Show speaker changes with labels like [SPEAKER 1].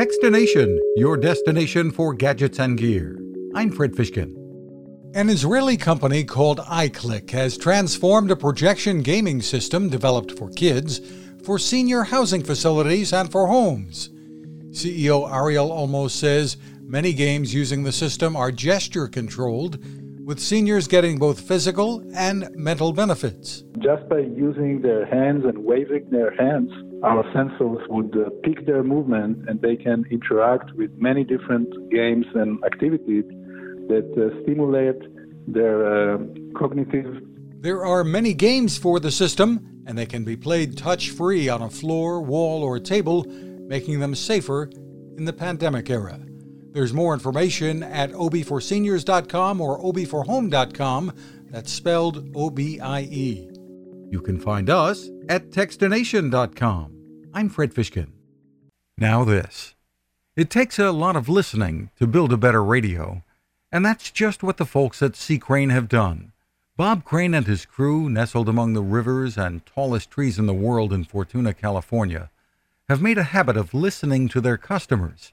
[SPEAKER 1] Techstination, your destination for gadgets and gear. I'm Fred Fishkin. An Israeli company called EyeClick has transformed a projection gaming system developed for kids for senior housing facilities and for homes. CEO Ariel Almos says many games using the system are gesture controlled, with seniors getting both physical and mental benefits.
[SPEAKER 2] Just by using their hands and waving their hands, our sensors would uh, pick their movement and they can interact with many different games and activities that uh, stimulate their uh, cognitive.
[SPEAKER 1] There are many games for the system, and they can be played touch free on a floor, wall, or table, making them safer in the pandemic era. There's more information at obieforseniors.com or obieforhome.com. That's spelled O B I E. You can find us at techstination.com. I'm Fred Fishkin. Now, this. It takes a lot of listening to build a better radio, and that's just what the folks at C. Crane have done. Bob Crane and his crew, nestled among the rivers and tallest trees in the world in Fortuna, California, have made a habit of listening to their customers.